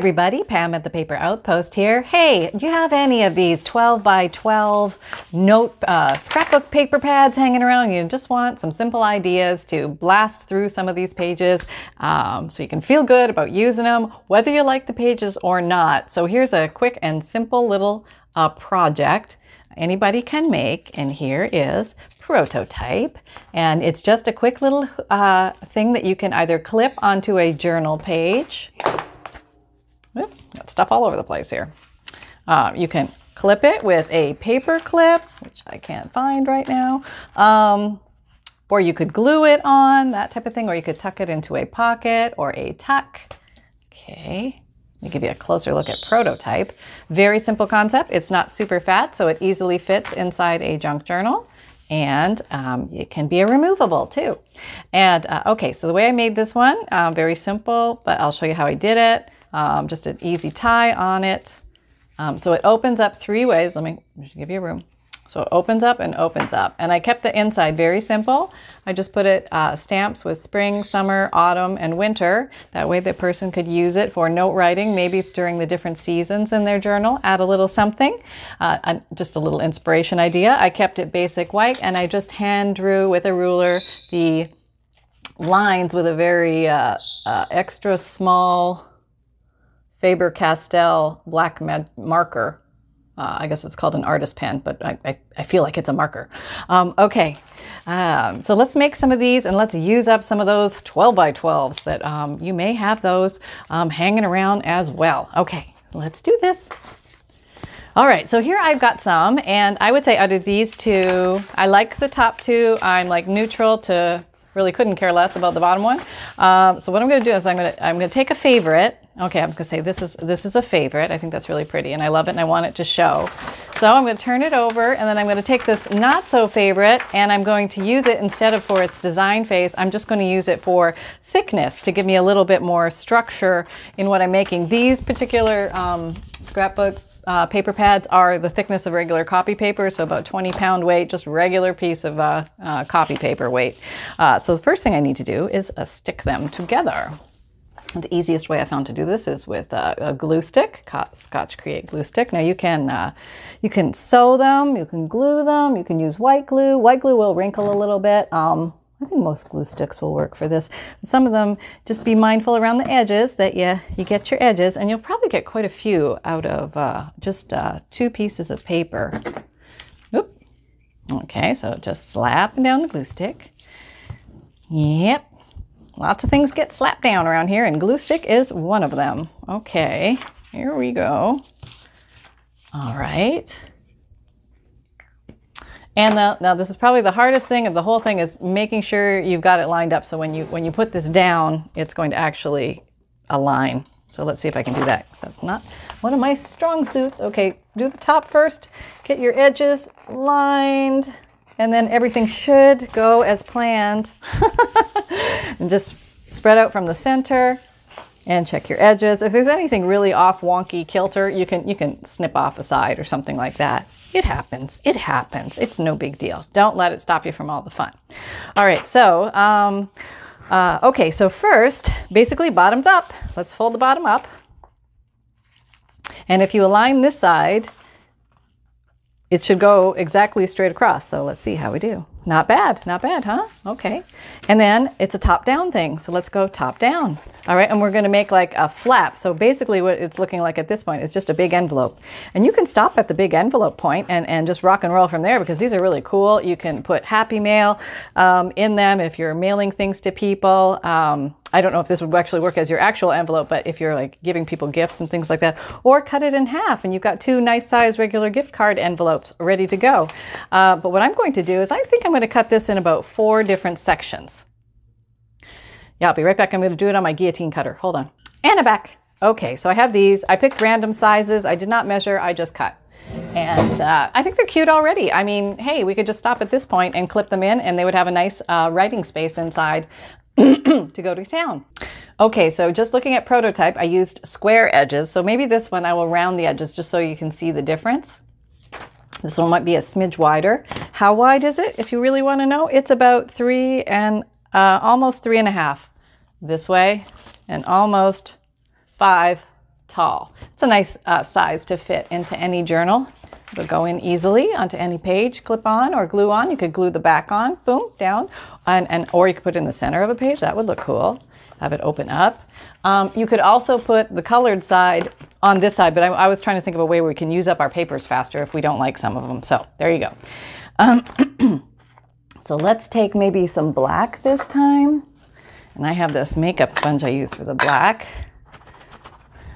Everybody, Pam at the Paper Outpost here. Hey, do you have any of these 12 by 12 note uh, scrapbook paper pads hanging around? You just want some simple ideas to blast through some of these pages um, so you can feel good about using them, whether you like the pages or not. So here's a quick and simple little uh, project anybody can make, and here is prototype. And it's just a quick little uh, thing that you can either clip onto a journal page got stuff all over the place here. Uh, you can clip it with a paper clip, which I can't find right now. Um, or you could glue it on, that type of thing, or you could tuck it into a pocket or a tuck. Okay, let me give you a closer look at prototype. Very simple concept. It's not super fat, so it easily fits inside a junk journal. And um, it can be a removable too. And uh, okay, so the way I made this one, uh, very simple, but I'll show you how I did it um, just an easy tie on it. Um, so it opens up three ways. Let me give you a room. So it opens up and opens up. And I kept the inside very simple. I just put it uh, stamps with spring, summer, autumn, and winter. That way the person could use it for note writing, maybe during the different seasons in their journal. Add a little something, uh, just a little inspiration idea. I kept it basic white and I just hand drew with a ruler the lines with a very uh, uh extra small Faber Castell black marker. Uh, I guess it's called an artist pen, but I, I, I feel like it's a marker. Um, okay, um, so let's make some of these and let's use up some of those 12 by 12s that um, you may have those um, hanging around as well. Okay, let's do this. All right, so here I've got some, and I would say out of these two, I like the top two. I'm like neutral to really couldn't care less about the bottom one. Um, so what I'm going to do is I'm going to I'm going to take a favorite Okay, I'm going to say this is this is a favorite. I think that's really pretty and I love it and I want it to show. So I'm going to turn it over and then I'm going to take this not so favorite and I'm going to use it instead of for its design face. I'm just going to use it for thickness to give me a little bit more structure in what I'm making. These particular um, scrapbook uh, paper pads are the thickness of regular copy paper, so about 20 pound weight, just regular piece of uh, uh, copy paper weight. Uh, so the first thing I need to do is uh, stick them together. The easiest way I found to do this is with a, a glue stick, Scotch Create glue stick. Now you can uh, you can sew them, you can glue them, you can use white glue. White glue will wrinkle a little bit. Um, I think most glue sticks will work for this. Some of them, just be mindful around the edges that you, you get your edges, and you'll probably get quite a few out of uh, just uh, two pieces of paper. Oop. Okay, so just slapping down the glue stick. Yep, Lots of things get slapped down around here, and glue stick is one of them. Okay, here we go. All right. And the, now this is probably the hardest thing of the whole thing is making sure you've got it lined up. So when you when you put this down, it's going to actually align. So let's see if I can do that. That's not one of my strong suits. Okay, do the top first. Get your edges lined and then everything should go as planned. and just spread out from the center and check your edges. If there's anything really off wonky kilter, you can you can snip off a side or something like that. It happens. It happens. It's no big deal. Don't let it stop you from all the fun. All right, so um, uh, okay, so first, basically bottoms up. Let's fold the bottom up. And if you align this side it should go exactly straight across. So let's see how we do. Not bad, not bad, huh? Okay. And then it's a top down thing. So let's go top down. All right, and we're gonna make like a flap. So basically what it's looking like at this point is just a big envelope. And you can stop at the big envelope point and, and just rock and roll from there because these are really cool. You can put happy mail um, in them if you're mailing things to people. Um, I don't know if this would actually work as your actual envelope, but if you're like giving people gifts and things like that, or cut it in half and you've got two nice size regular gift card envelopes ready to go. Uh, but what I'm going to do is I think I'm going to cut this in about four different sections. Yeah, I'll be right back. I'm going to do it on my guillotine cutter. Hold on. And I'm back. Okay, so I have these. I picked random sizes. I did not measure, I just cut. And uh, I think they're cute already. I mean, hey, we could just stop at this point and clip them in, and they would have a nice uh, writing space inside to go to town. Okay, so just looking at prototype, I used square edges. So maybe this one I will round the edges just so you can see the difference. This one might be a smidge wider. How wide is it? If you really want to know, it's about three and uh, almost three and a half this way and almost five tall. It's a nice uh, size to fit into any journal. It'll go in easily onto any page, clip on or glue on. You could glue the back on, boom, down, and, and or you could put it in the center of a page. That would look cool. Have it open up. Um, you could also put the colored side on this side, but I, I, was trying to think of a way where we can use up our papers faster if we don't like some of them. So there you go. Um, so let's take maybe some black this time. And I have this makeup sponge I use for the black.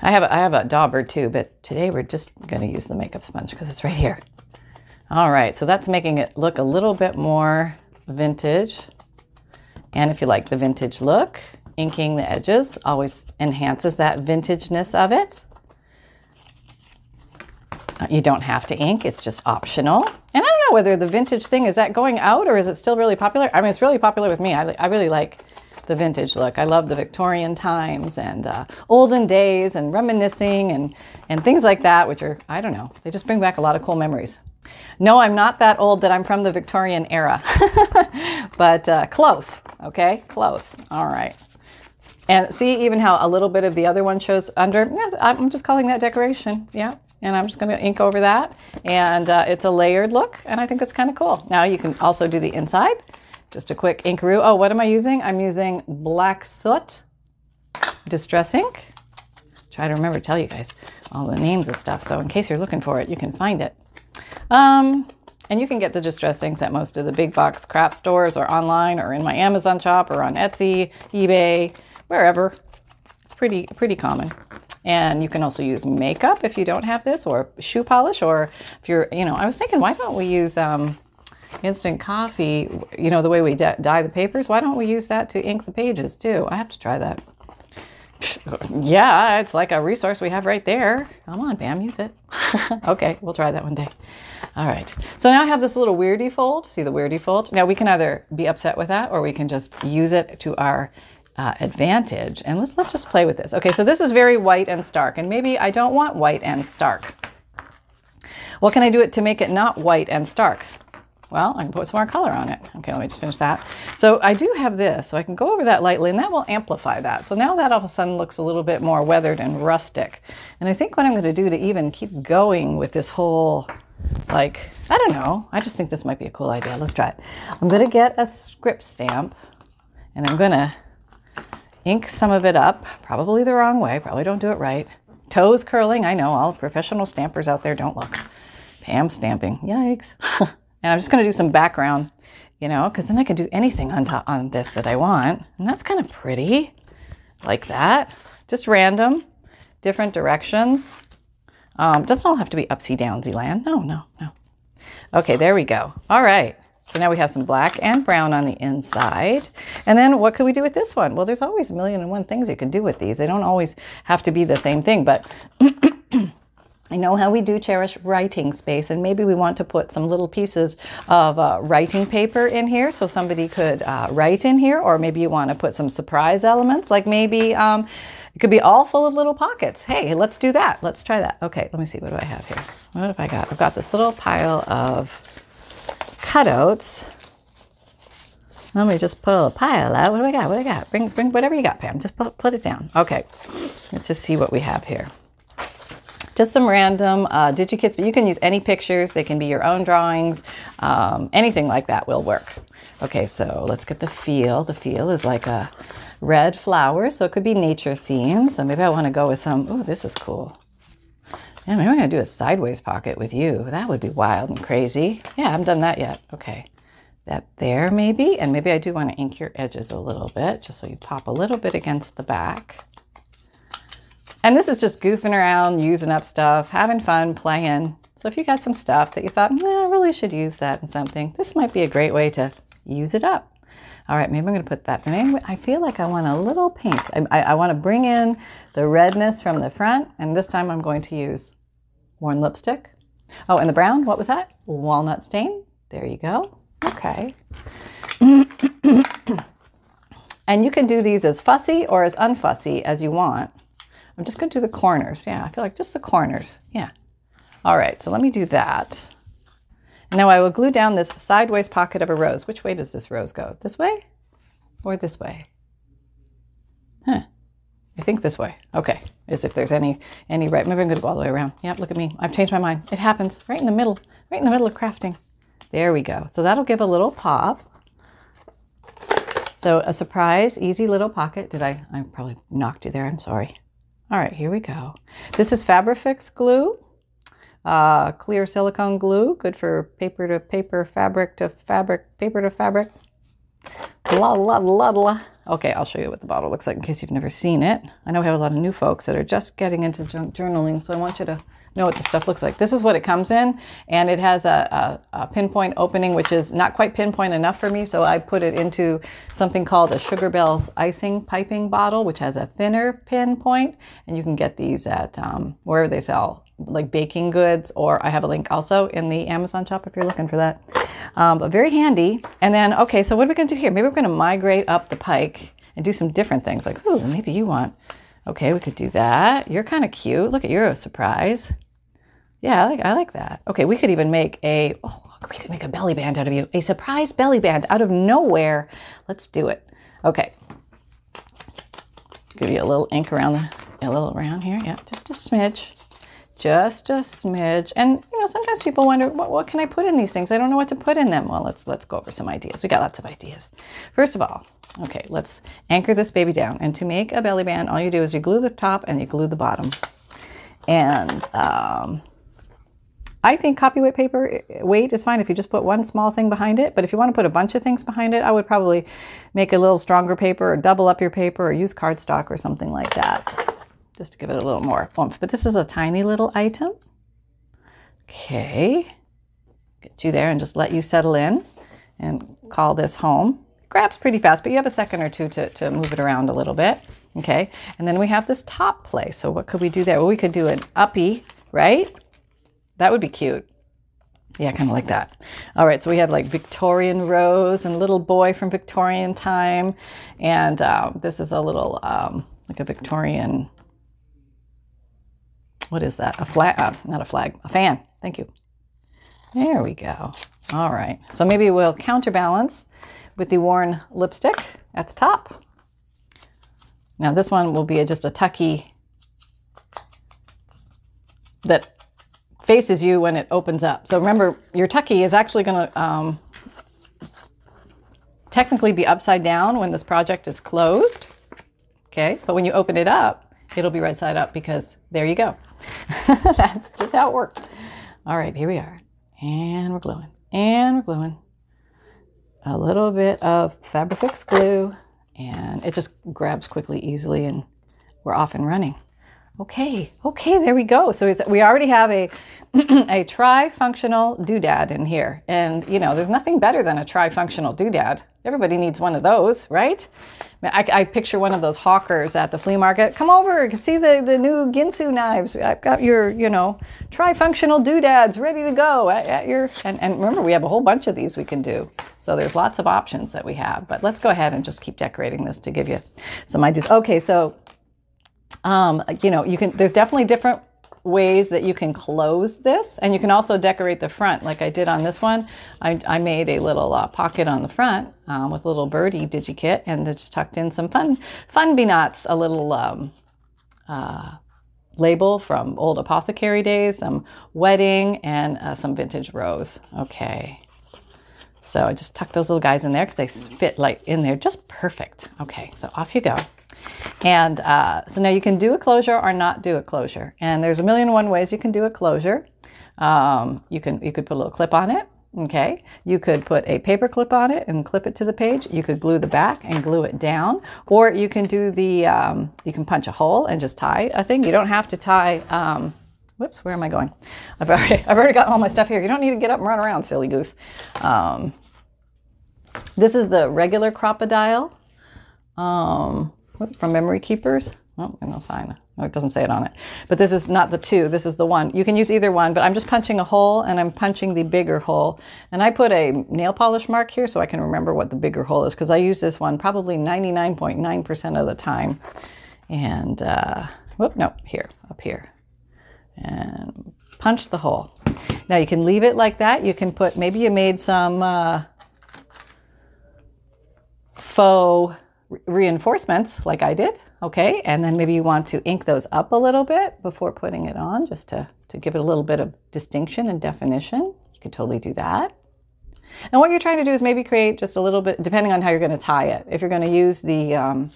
I have a, I have a dauber too, but today we're just going to use the makeup sponge because it's right here. All right, so that's making it look a little bit more vintage. And if you like the vintage look, inking the edges always enhances that vintageness of it. Uh, you don't have to ink, it's just optional. And I don't know whether the vintage thing is that going out or is it still really popular? I mean, it's really popular with me. I, I really like the vintage look. I love the Victorian times and uh, olden days and reminiscing and, and things like that, which are, I don't know, they just bring back a lot of cool memories. No, I'm not that old that I'm from the Victorian era, but uh, close, okay? Close. All right. And see even how a little bit of the other one shows under. Yeah, I'm just calling that decoration. Yeah. And I'm just going to ink over that. And uh, it's a layered look, and I think that's kind of cool. Now you can also do the inside. Just a quick inkaroo. Oh, what am I using? I'm using Black Soot Distress Ink. Try to remember to tell you guys all the names and stuff. So in case you're looking for it, you can find it. Um, and you can get the distress inks at most of the big box craft stores or online or in my Amazon shop or on Etsy, eBay, wherever. Pretty, pretty common. And you can also use makeup if you don't have this or shoe polish or if you're, you know, I was thinking, why don't we use um, instant coffee, you know, the way we dye the papers, why don't we use that to ink the pages too? I have to try that. yeah, it's like a resource we have right there. Come on, Pam, use it. okay, we'll try that one day. All right. So now I have this little weirdy fold. See the weirdy fold? Now we can either be upset with that or we can just use it to our uh, advantage. And let's, let's just play with this. Okay, so this is very white and stark. And maybe I don't want white and stark. What can I do it to make it not white and stark? Well, I can put some more color on it. Okay, let me just finish that. So I do have this, so I can go over that lightly and that will amplify that. So now that all of a sudden looks a little bit more weathered and rustic. And I think what I'm going to do to even keep going with this whole, like, I don't know, I just think this might be a cool idea. Let's try it. I'm going to get a script stamp and I'm going to ink some of it up, probably the wrong way, probably don't do it right. Toes curling, I know, all professional stampers out there don't look. Pam stamping, yikes. And I'm just going to do some background, you know, because then I can do anything on top on this that I want. And that's kind of pretty, like that. Just random, different directions. Um, doesn't all have to be upsy downsy land. No, no, no. Okay, there we go. All right. So now we have some black and brown on the inside. And then what could we do with this one? Well, there's always a million and one things you can do with these. They don't always have to be the same thing, but I know how we do cherish writing space, and maybe we want to put some little pieces of uh, writing paper in here so somebody could uh, write in here, or maybe you want to put some surprise elements, like maybe um, it could be all full of little pockets. Hey, let's do that. Let's try that. Okay, let me see. What do I have here? What have I got? I've got this little pile of cutouts. Let me just pull a pile out. What do I got? What do I got? Bring, bring whatever you got, Pam. Just put, put it down. Okay, let's just see what we have here just some random uh, DigiKits, but you can use any pictures. They can be your own drawings. Um, anything like that will work. Okay, so let's get the feel. The feel is like a red flower, so it could be nature theme. So maybe I want to go with some, oh, this is cool. Yeah, maybe I'm going to do a sideways pocket with you. That would be wild and crazy. Yeah, I haven't done that yet. Okay. That there maybe, and maybe I do want to ink your edges a little bit, just so you pop a little bit against the back. And this is just goofing around, using up stuff, having fun, playing. So if you got some stuff that you thought, nah, I really should use that in something, this might be a great way to use it up. All right, maybe I'm going to put that. Maybe I feel like I want a little pink. I, I, I want to bring in the redness from the front, and this time I'm going to use worn lipstick. Oh, and the brown, what was that? Walnut stain. There you go. Okay. and you can do these as fussy or as unfussy as you want. I'm just going to do the corners. Yeah, I feel like just the corners. Yeah. All right, so let me do that. Now I will glue down this sideways pocket of a rose. Which way does this rose go? This way or this way? Huh. I think this way. Okay, as if there's any any right. Maybe I'm going to go all the way around. Yep, look at me. I've changed my mind. It happens right in the middle, right in the middle of crafting. There we go. So that'll give a little pop. So a surprise, easy little pocket. Did I? I probably knocked you there. I'm sorry. All right, here we go. This is Fabrifix glue, uh, clear silicone glue, good for paper to paper, fabric to fabric, paper to fabric. Blah, blah, blah, blah. Okay, I'll show you what the bottle looks like in case you've never seen it. I know we have a lot of new folks that are just getting into journaling, so I want you to know what the stuff looks like. This is what it comes in, and it has a, a, a, pinpoint opening, which is not quite pinpoint enough for me, so I put it into something called a Sugar Bells icing piping bottle, which has a thinner pinpoint, and you can get these at um, wherever they sell like baking goods, or I have a link also in the Amazon shop if you're looking for that. Um, but very handy. And then, okay, so what are we going to do here? Maybe we're going to migrate up the pike and do some different things. Like, ooh, maybe you want. Okay, we could do that. You're kind of cute. Look at you're a surprise. Yeah, I like, I like that. Okay, we could even make a, oh, we could make a belly band out of you. A surprise belly band out of nowhere. Let's do it. Okay. Give you a little ink around the, a little around here. Yeah, just a smidge. Just a smidge. And, you know, sometimes people wonder, what, what can I put in these things? I don't know what to put in them. Well, let's, let's go over some ideas. We got lots of ideas. First of all, okay, let's anchor this baby down. And to make a belly band, all you do is you glue the top and you glue the bottom. And, um, I think copyright paper eh, eh, weight is fine if you just put one small thing behind it. But if you want to put a bunch of things behind it, I would probably make a little stronger paper or double up your paper or use cardstock or something like that just to give it a little more oomph. But this is a tiny little item. Okay. Get you there and just let you settle in and call this home. It grabs pretty fast, but you have a second or two to, to move it around a little bit. Okay. And then we have this top place. So what could we do there? Well, we could do an uppy, right? That would be cute. Yeah, kind of like that. All right, so we have like Victorian rose and little boy from Victorian time, and um, this is a little um, like a Victorian. What is that? A flag? Uh, not a flag. A fan. Thank you. There we go. All right. So maybe we'll counterbalance with the worn lipstick at the top. Now this one will be just a tucky that faces you when it opens up. So remember, your tucky is actually going to um, technically be upside down when this project is closed. Okay, but when you open it up, it'll be right side up because there you go. That's just how it works. All right, here we are. And we're gluing. And we're gluing. A little bit of Fabrifix glue, and it just grabs quickly, easily, and we're off and running. Okay, okay, there we go. So we already have a a tri-functional doodad in here, and you know, there's nothing better than a tri-functional doodad. Everybody needs one of those, right? I, I, picture one of those hawkers at the flea market. Come over, see the, the new Ginsu knives. I've got your, you know, tri-functional doodads ready to go at, at your. And, and remember, we have a whole bunch of these we can do. So there's lots of options that we have. But let's go ahead and just keep decorating this to give you some ideas. Okay, so um, you know, you can, there's definitely different ways that you can close this and you can also decorate the front like I did on this one. I, I made a little uh, pocket on the front um, with a little birdie digikit and just tucked in some fun, fun be nots, a little um, uh, label from old apothecary days, some wedding and uh, some vintage rose. Okay. So I just tucked those little guys in there because they fit like in there just perfect. Okay, so off you go. And uh, so now you can do a closure or not do a closure. And there's a million and one ways you can do a closure. Um, you can you could put a little clip on it. Okay, you could put a paper clip on it and clip it to the page. You could glue the back and glue it down, or you can do the um, you can punch a hole and just tie a thing. You don't have to tie. Um, whoops, where am I going? I've already I've already got all my stuff here. You don't need to get up and run around, silly goose. Um, this is the regular Crop-A-Dile. Um, from Memory Keepers. Oh, no sign. No, it doesn't say it on it. But this is not the two. This is the one. You can use either one, but I'm just punching a hole and I'm punching the bigger hole. And I put a nail polish mark here so I can remember what the bigger hole is because I use this one probably 99.9% of the time. And, uh, whoop, no, here, up here. And punch the hole. Now you can leave it like that. You can put, maybe you made some uh, faux reinforcements like I did. Okay, and then maybe you want to ink those up a little bit before putting it on, just to, to give it a little bit of distinction and definition. You could totally do that. And what you're trying to do is maybe create just a little bit, depending on how you're going to tie it. If you're going to use the um,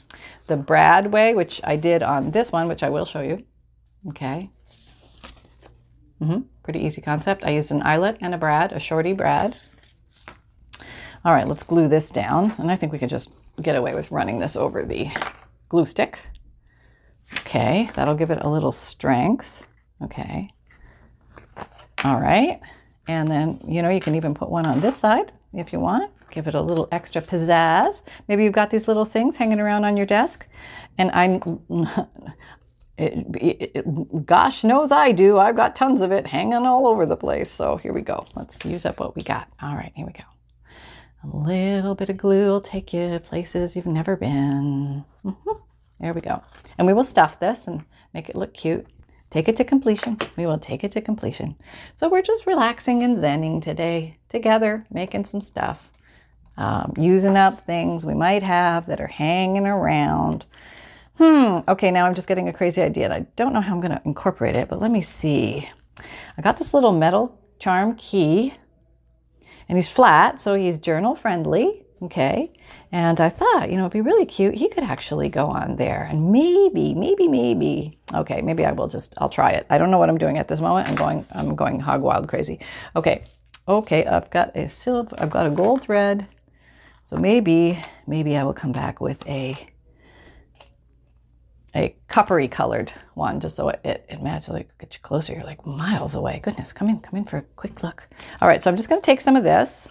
the brad way, which I did on this one, which I will show you. Okay. Mm-hmm. Pretty easy concept. I used an eyelet and a brad, a shorty brad. All right, let's glue this down. And I think we could just get away with running this over the glue stick. Okay, that'll give it a little strength. Okay. All right. And then, you know, you can even put one on this side if you want. Give it a little extra pizzazz. Maybe you've got these little things hanging around on your desk. And I, it, it, it, gosh knows I do. I've got tons of it hanging all over the place. So here we go. Let's use up what we got. All right, here we go. A little bit of glue will take you places you've never been. Mm-hmm. There we go. And we will stuff this and make it look cute. Take it to completion. We will take it to completion. So we're just relaxing and zenning today together, making some stuff, um, using up things we might have that are hanging around. Hmm, okay, now I'm just getting a crazy idea and I don't know how I'm going to incorporate it, but let me see. I got this little metal charm key and he's flat, so he's journal friendly. Okay. And I thought, you know, it'd be really cute. He could actually go on there and maybe, maybe, maybe. Okay, maybe I will just, I'll try it. I don't know what I'm doing at this moment. I'm going, I'm going hog wild crazy. Okay. Okay. I've got a silver, I've got a gold thread. So maybe, maybe I will come back with a, a coppery colored one just so it, it, it matches like get you closer. You're like miles away. Goodness, come in, come in for a quick look. All right. So I'm just going to take some of this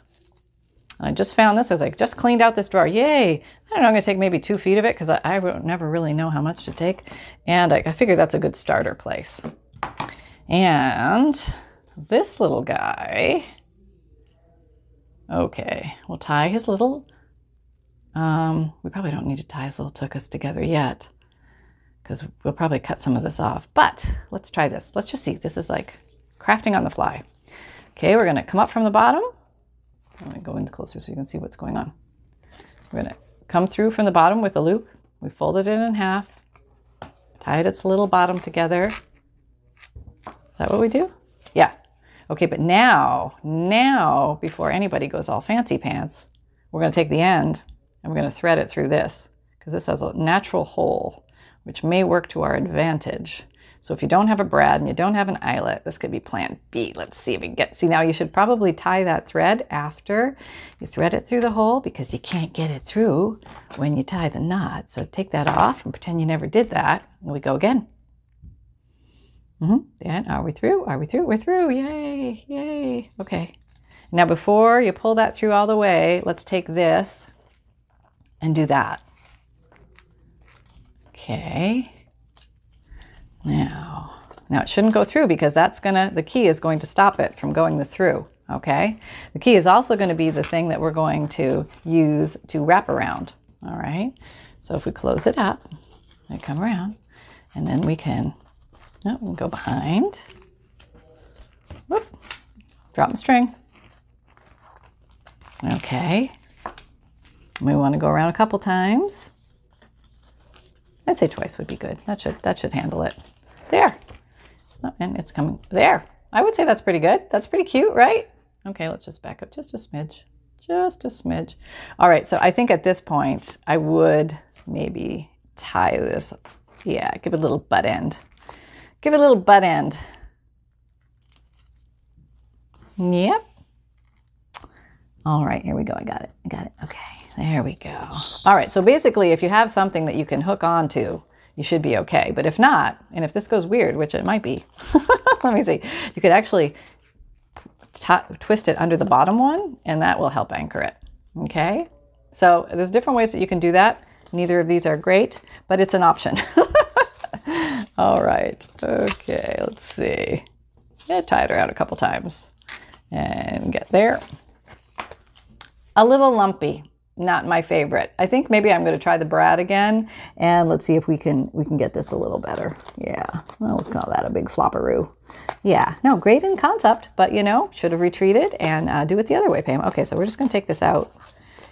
I just found this. as I just cleaned out this drawer. Yay. I don't know. I'm going to take maybe two feet of it because I, I never really know how much to take. And I, I figure that's a good starter place. And this little guy, okay, we'll tie his little, um, we probably don't need to tie his little tuchus together yet because we'll probably cut some of this off. But let's try this. Let's just see. This is like crafting on the fly. Okay, we're going to come up from the bottom I'm going to go in closer so you can see what's going on. We're going to come through from the bottom with a loop. We folded it in half, tied its little bottom together. Is that what we do? Yeah. Okay, but now, now, before anybody goes all fancy pants, we're going to take the end and we're going to thread it through this because this has a natural hole, which may work to our advantage. So if you don't have a brad and you don't have an eyelet, this could be plan B. Let's see if we get, see now you should probably tie that thread after you thread it through the hole because you can't get it through when you tie the knot. So take that off and pretend you never did that. And we go again. Mm-hmm. Are we through? Are we through? We're through. Yay, yay. Okay. Now before you pull that through all the way, let's take this and do that. Okay. Now, now it shouldn't go through because that's gonna, the key is going to stop it from going the through, okay? The key is also gonna be the thing that we're going to use to wrap around, all right? So if we close it up, we come around, and then we can, oh, we go behind, whoop, drop the string. Okay, we want to go around a couple times. I'd say twice would be good. That should that should handle it. There. Oh, and it's coming there. I would say that's pretty good. That's pretty cute, right? Okay, let's just back up just a smidge. Just a smidge. All right, so I think at this point I would maybe tie this. Yeah, give it a little butt end. Give it a little butt end. Yep. All right, here we go. I got it. I got it. Okay, there we go. All right, so basically, if you have something that you can hook onto, you should be okay. But if not, and if this goes weird, which it might be, let me see, you could actually twist it under the bottom one and that will help anchor it. Okay? So there's different ways that you can do that. Neither of these are great, but it's an option. All right. Okay, let's see. Yeah, tie it around a couple times and get there. A little lumpy not my favorite. I think maybe I'm going to try the Brad again, and let's see if we can we can get this a little better. Yeah, well, let's call that a big flopperoo. Yeah, no, great in concept, but you know, should have retreated and uh, do it the other way, Pam. Okay, so we're just going to take this out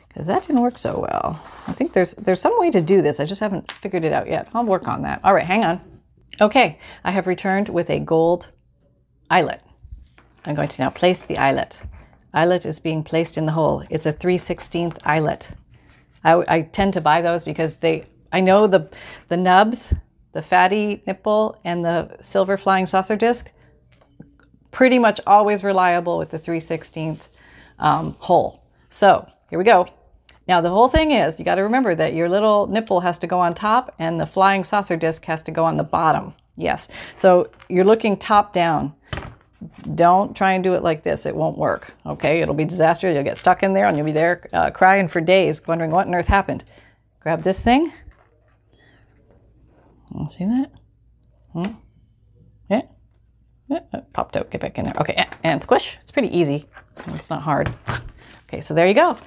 because that didn't work so well. I think there's there's some way to do this. I just haven't figured it out yet. I'll work on that. All right, hang on. Okay, I have returned with a gold eyelet. I'm going to now place the eyelet. Eyelet is being placed in the hole. It's a 3 16th eyelet. I, I tend to buy those because they, I know the, the nubs, the fatty nipple and the silver flying saucer disc, pretty much always reliable with the 3 16th um, hole. So here we go. Now, the whole thing is you got to remember that your little nipple has to go on top and the flying saucer disc has to go on the bottom. Yes. So you're looking top down. Don't try and do it like this. It won't work. Okay. It'll be disaster. You'll get stuck in there and you'll be there uh, crying for days, wondering what on earth happened. Grab this thing. See that? Hmm? Yeah. yeah. It popped out. Get back in there. Okay. And squish. It's pretty easy. It's not hard. Okay. So there you go.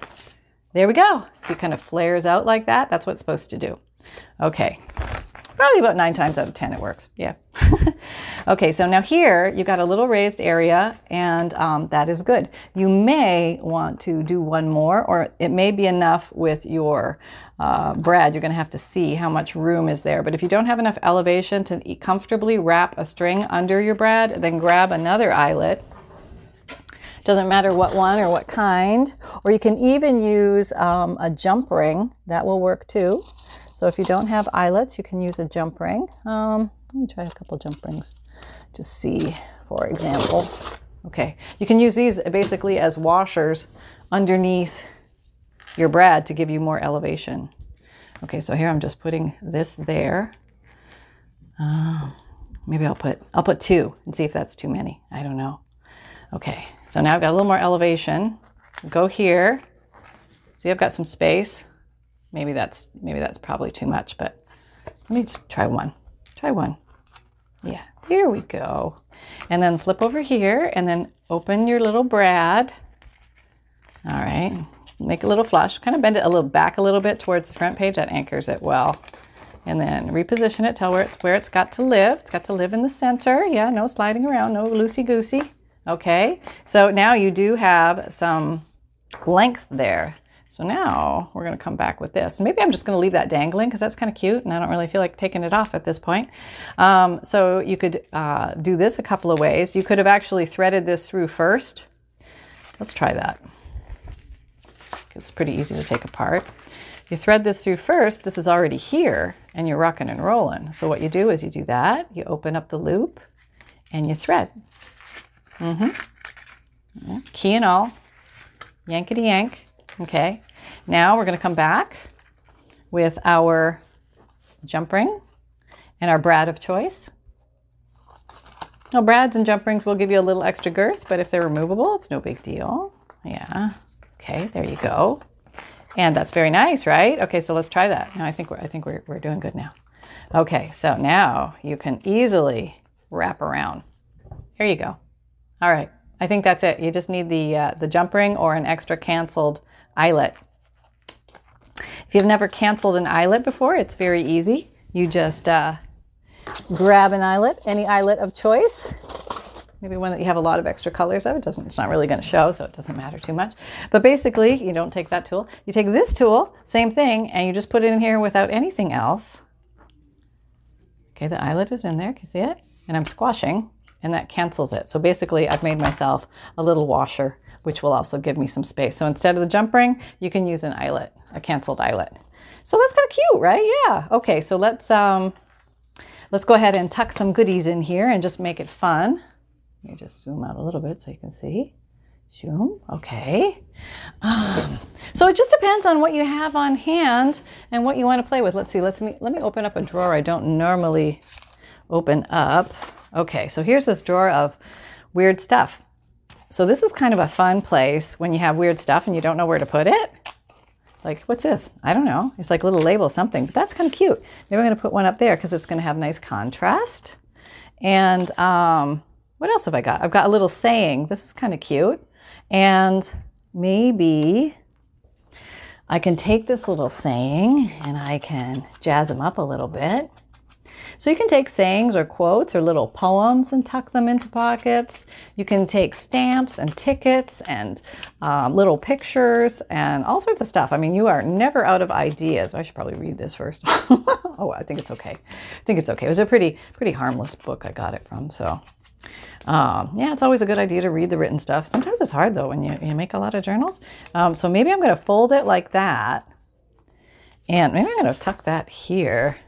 There we go. It kind of flares out like that. That's what it's supposed to do. Okay. Probably about nine times out of 10 it works. Yeah. okay, so now here you got a little raised area and um, that is good. You may want to do one more or it may be enough with your uh, brad. You're going to have to see how much room is there. But if you don't have enough elevation to comfortably wrap a string under your brad, then grab another eyelet doesn't matter what one or what kind. Or you can even use um, a jump ring. That will work too. So if you don't have eyelets, you can use a jump ring. Um, let me try a couple jump rings. Just see, for example. Okay, you can use these basically as washers underneath your brad to give you more elevation. Okay, so here I'm just putting this there. Uh, maybe I'll put I'll put two and see if that's too many. I don't know. Okay, so now I've got a little more elevation. Go here. See, I've got some space. Maybe that's maybe that's probably too much, but let me just try one. Try one. Yeah, here we go. And then flip over here and then open your little brad. All right, make a little flush. Kind of bend it a little back a little bit towards the front page. That anchors it well. And then reposition it, tell where it's, where it's got to live. It's got to live in the center. Yeah, no sliding around, no loosey-goosey. Okay, so now you do have some length there. So now we're going to come back with this. Maybe I'm just going to leave that dangling because that's kind of cute and I don't really feel like taking it off at this point. Um, so you could uh, do this a couple of ways. You could have actually threaded this through first. Let's try that. It's pretty easy to take apart. You thread this through first, this is already here and you're rocking and rolling. So what you do is you do that, you open up the loop and you thread. Mm-hmm. Key and all. Yankety yank. Okay. Now we're going to come back with our jump ring and our brad of choice. Now, brads and jump rings will give you a little extra girth, but if they're removable, it's no big deal. Yeah. Okay, there you go. And that's very nice, right? Okay, so let's try that. Now I think we're, I think we're, we're doing good now. Okay, so now you can easily wrap around. There you go. All right. I think that's it. You just need the, uh, the jump ring or an extra canceled eyelet. If you've never canceled an eyelet before, it's very easy. You just uh, grab an eyelet, any eyelet of choice. Maybe one that you have a lot of extra colors of. It doesn't, it's not really going to show, so it doesn't matter too much. But basically, you don't take that tool. You take this tool, same thing, and you just put it in here without anything else. Okay, the eyelet is in there. Can you see it? And I'm squashing and that cancels it. So basically I've made myself a little washer, which will also give me some space. So instead of the jump ring, you can use an eyelet, a canceled eyelet. So that's kind of cute, right? Yeah. Okay, so let's, um, let's go ahead and tuck some goodies in here and just make it fun. Let me just zoom out a little bit so you can see. Zoom, okay. Um, so it just depends on what you have on hand and what you want to play with. Let's see, let's me, let me open up a drawer I don't normally open up. Okay, so here's this drawer of weird stuff. So this is kind of a fun place when you have weird stuff and you don't know where to put it. Like, what's this? I don't know. It's like a little label something, but that's kind of cute. Maybe I'm going to put one up there because it's going to have nice contrast. And um, what else have I got? I've got a little saying. This is kind of cute. And maybe I can take this little saying and I can jazz them up a little bit. So you can take sayings or quotes or little poems and tuck them into pockets. You can take stamps and tickets and um, little pictures and all sorts of stuff. I mean, you are never out of ideas. I should probably read this first. oh, I think it's okay. I think it's okay. It was a pretty, pretty harmless book I got it from. So um, yeah, it's always a good idea to read the written stuff. Sometimes it's hard though when you, you make a lot of journals. Um, so maybe I'm going to fold it like that. And maybe I'm going to tuck that here,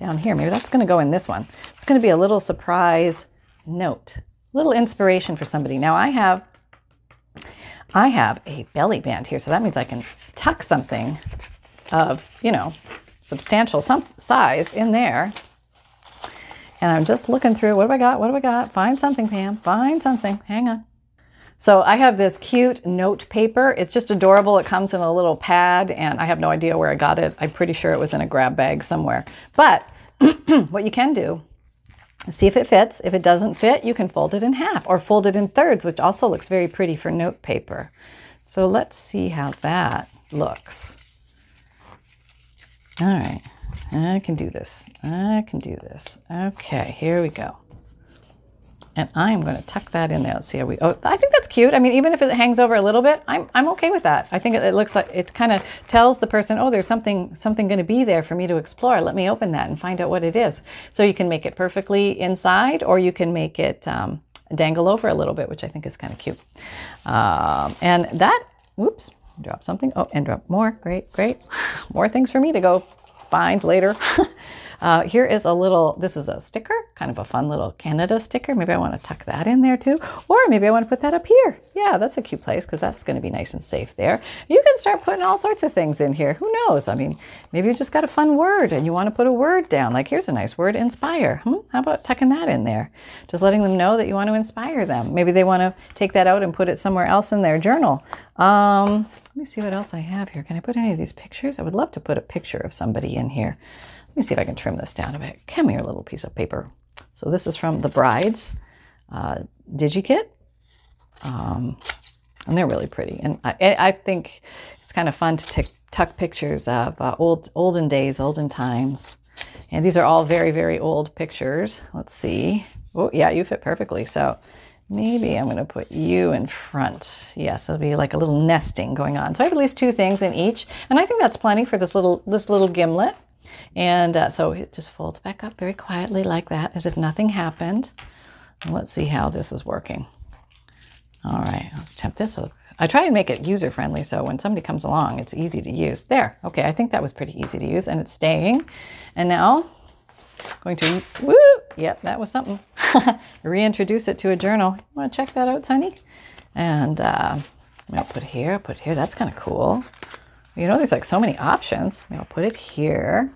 down here. Maybe that's going to go in this one. It's going to be a little surprise note, little inspiration for somebody. Now I have, I have a belly band here, so that means I can tuck something of, you know, substantial some size in there and I'm just looking through what do I got? What do I got? Find something, Pam. Find something. Hang on. So I have this cute note paper. It's just adorable. It comes in a little pad, and I have no idea where I got it. I'm pretty sure it was in a grab bag somewhere. But what you can do see if it fits. If it doesn't fit, you can fold it in half or fold it in thirds, which also looks very pretty for note paper. So let's see how that looks. All right. I can do this. I can do this. Okay, here we go. And I'm going to tuck that in there. Let's see how we. Oh, I think that's cute. I mean, even if it hangs over a little bit, I'm I'm okay with that. I think it, it looks like it kind of tells the person, oh, there's something something going to be there for me to explore. Let me open that and find out what it is. So you can make it perfectly inside, or you can make it um, dangle over a little bit, which I think is kind of cute. Um, and that, whoops, drop something. Oh, and drop more. Great, great. More things for me to go find later. uh, here is a little, this is a sticker, kind of a fun little Canada sticker. Maybe I want to tuck that in there too. Or maybe I want to put that up here. Yeah, that's a cute place because that's going to be nice and safe there. You can start putting all sorts of things in here. Who knows? I mean, maybe you just got a fun word and you want to put a word down. Like here's a nice word, inspire. Hmm? How about tucking that in there? Just letting them know that you want to inspire them. Maybe they want to take that out and put it somewhere else in their journal. Um, let me see what else I have here. Can I put any of these pictures? I would love to put a picture of somebody in here. Let me see if I can trim this down a bit. Come here, little piece of paper. So this is from the Brides uh, DigiKit. Um, and they're really pretty. And I, I think it's kind of fun to t- tuck pictures of uh, old, olden days, olden times. And these are all very, very old pictures. Let's see. Oh, yeah, you fit perfectly. So Maybe I'm going to put you in front. Yes, it'll be like a little nesting going on. So I have at least two things in each, and I think that's plenty for this little this little gimlet. And uh, so it just folds back up very quietly like that, as if nothing happened. Let's see how this is working. All right, let's temp this. I try and make it user friendly so when somebody comes along, it's easy to use. There, okay, I think that was pretty easy to use, and it's staying. And now Going to, woo, yep, that was something. Reintroduce it to a journal. Want to check that out, Sunny? And uh, I'll put it here, put it here. That's kind of cool. You know, there's like so many options. I'll put it here.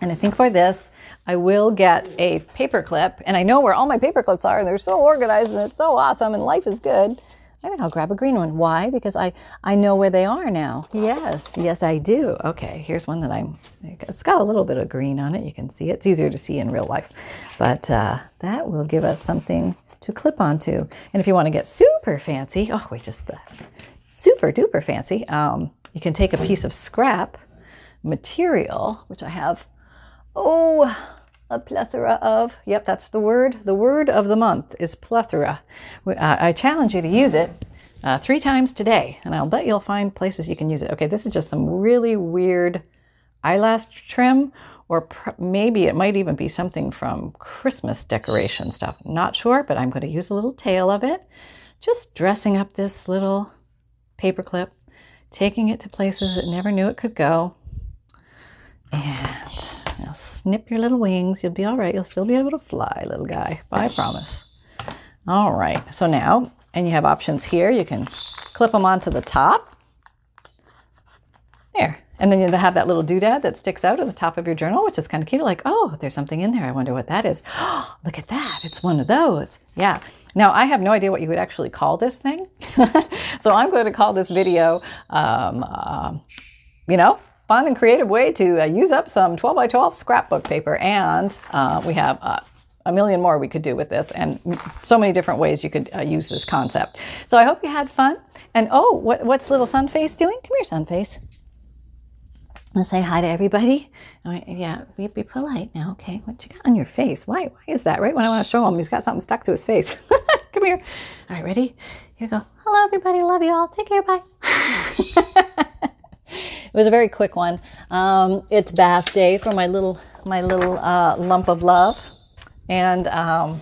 And I think for this, I will get a paper clip. And I know where all my paper clips are, and they're so organized and it's so awesome, and life is good. I think I'll grab a green one. Why? Because I, I know where they are now. Yes, yes, I do. Okay, here's one that I'm, it's got a little bit of green on it. You can see it. It's easier to see in real life. But uh, that will give us something to clip onto. And if you want to get super fancy, oh, wait, just the super duper fancy, um, you can take a piece of scrap material, which I have, oh, a plethora of. Yep, that's the word. The word of the month is plethora. I challenge you to use it uh, three times today, and I'll bet you'll find places you can use it. Okay, this is just some really weird eyelash trim, or pr- maybe it might even be something from Christmas decoration stuff. Not sure, but I'm going to use a little tail of it. Just dressing up this little paperclip, taking it to places it never knew it could go. And now snip your little wings. You'll be all right. You'll still be able to fly, little guy. I promise. All right. So now, and you have options here. You can clip them onto the top. There. And then you have that little doodad that sticks out at the top of your journal, which is kind of cute. Like, oh, there's something in there. I wonder what that is. Oh, look at that. It's one of those. Yeah. Now, I have no idea what you would actually call this thing. so I'm going to call this video, um, uh, you know, fun and creative way to uh, use up some 12 by 12 scrapbook paper. And uh, we have uh, a million more we could do with this, and so many different ways you could uh, use this concept. So I hope you had fun. And oh, what, what's little Sunface doing? Come here, Sunface. and say hi to everybody. yeah, be, be polite now, okay? What you got on your face? Why, why is that? Right when I want to show him, he's got something stuck to his face. Come here. All right, ready? Here you go. Hello, everybody. Love you all. Take care. Bye. it was a very quick one. Um, it's bath day for my little my little uh, lump of love, and um,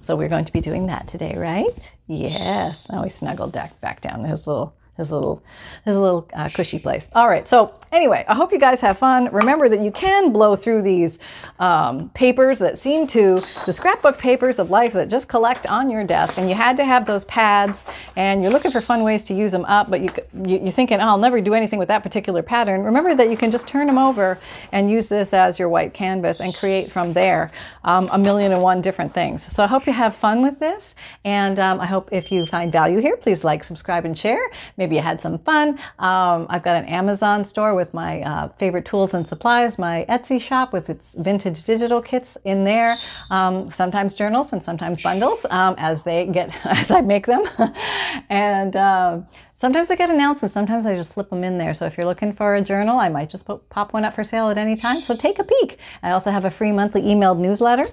so we're going to be doing that today, right? Yes. Now we snuggled back back down his little his little his little uh, cushy place. All right. So anyway, I hope you guys have fun. Remember that you can blow through these um, papers that seem to the scrapbook papers of life that just collect on your desk, and you had to have those pads, and you're looking for fun ways to use them up, but you, you are thinking, oh, I'll never do anything with that particular pattern. Remember that you can just turn them over and use this as your white canvas and create from there um, a million and one different things. So I hope you have fun with this, and um, I hope if you find value here, please like, subscribe, and share. Maybe Maybe you had some fun. Um, I've got an Amazon store with my uh, favorite tools and supplies, my Etsy shop with its vintage digital kits in there. Um, sometimes journals and sometimes bundles um, as they get as I make them, and. Uh, sometimes they get announced and sometimes I just slip them in there. So if you're looking for a journal, I might just pop one up for sale at any time. So take a peek. I also have a free monthly emailed newsletter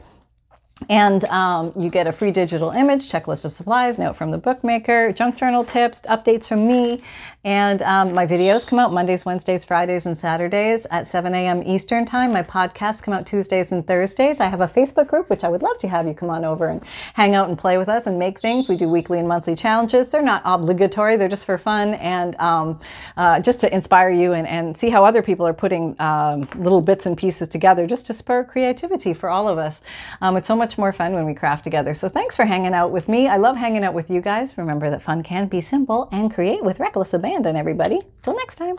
and um, you get a free digital image, checklist of supplies, note from the bookmaker, junk journal tips, updates from me, and um, my videos come out Mondays, Wednesdays, Fridays, and Saturdays at 7 a.m. Eastern Time. My podcasts come out Tuesdays and Thursdays. I have a Facebook group, which I would love to have you come on over and hang out and play with us and make things. We do weekly and monthly challenges. They're not obligatory, they're just for fun and um, uh, just to inspire you and, and, see how other people are putting um, little bits and pieces together just to spur creativity for all of us. Um, it's so much more fun when we craft together. So thanks for hanging out with me. I love hanging out with you guys. Remember that fun can be simple and create with reckless abandon, everybody. Till next time.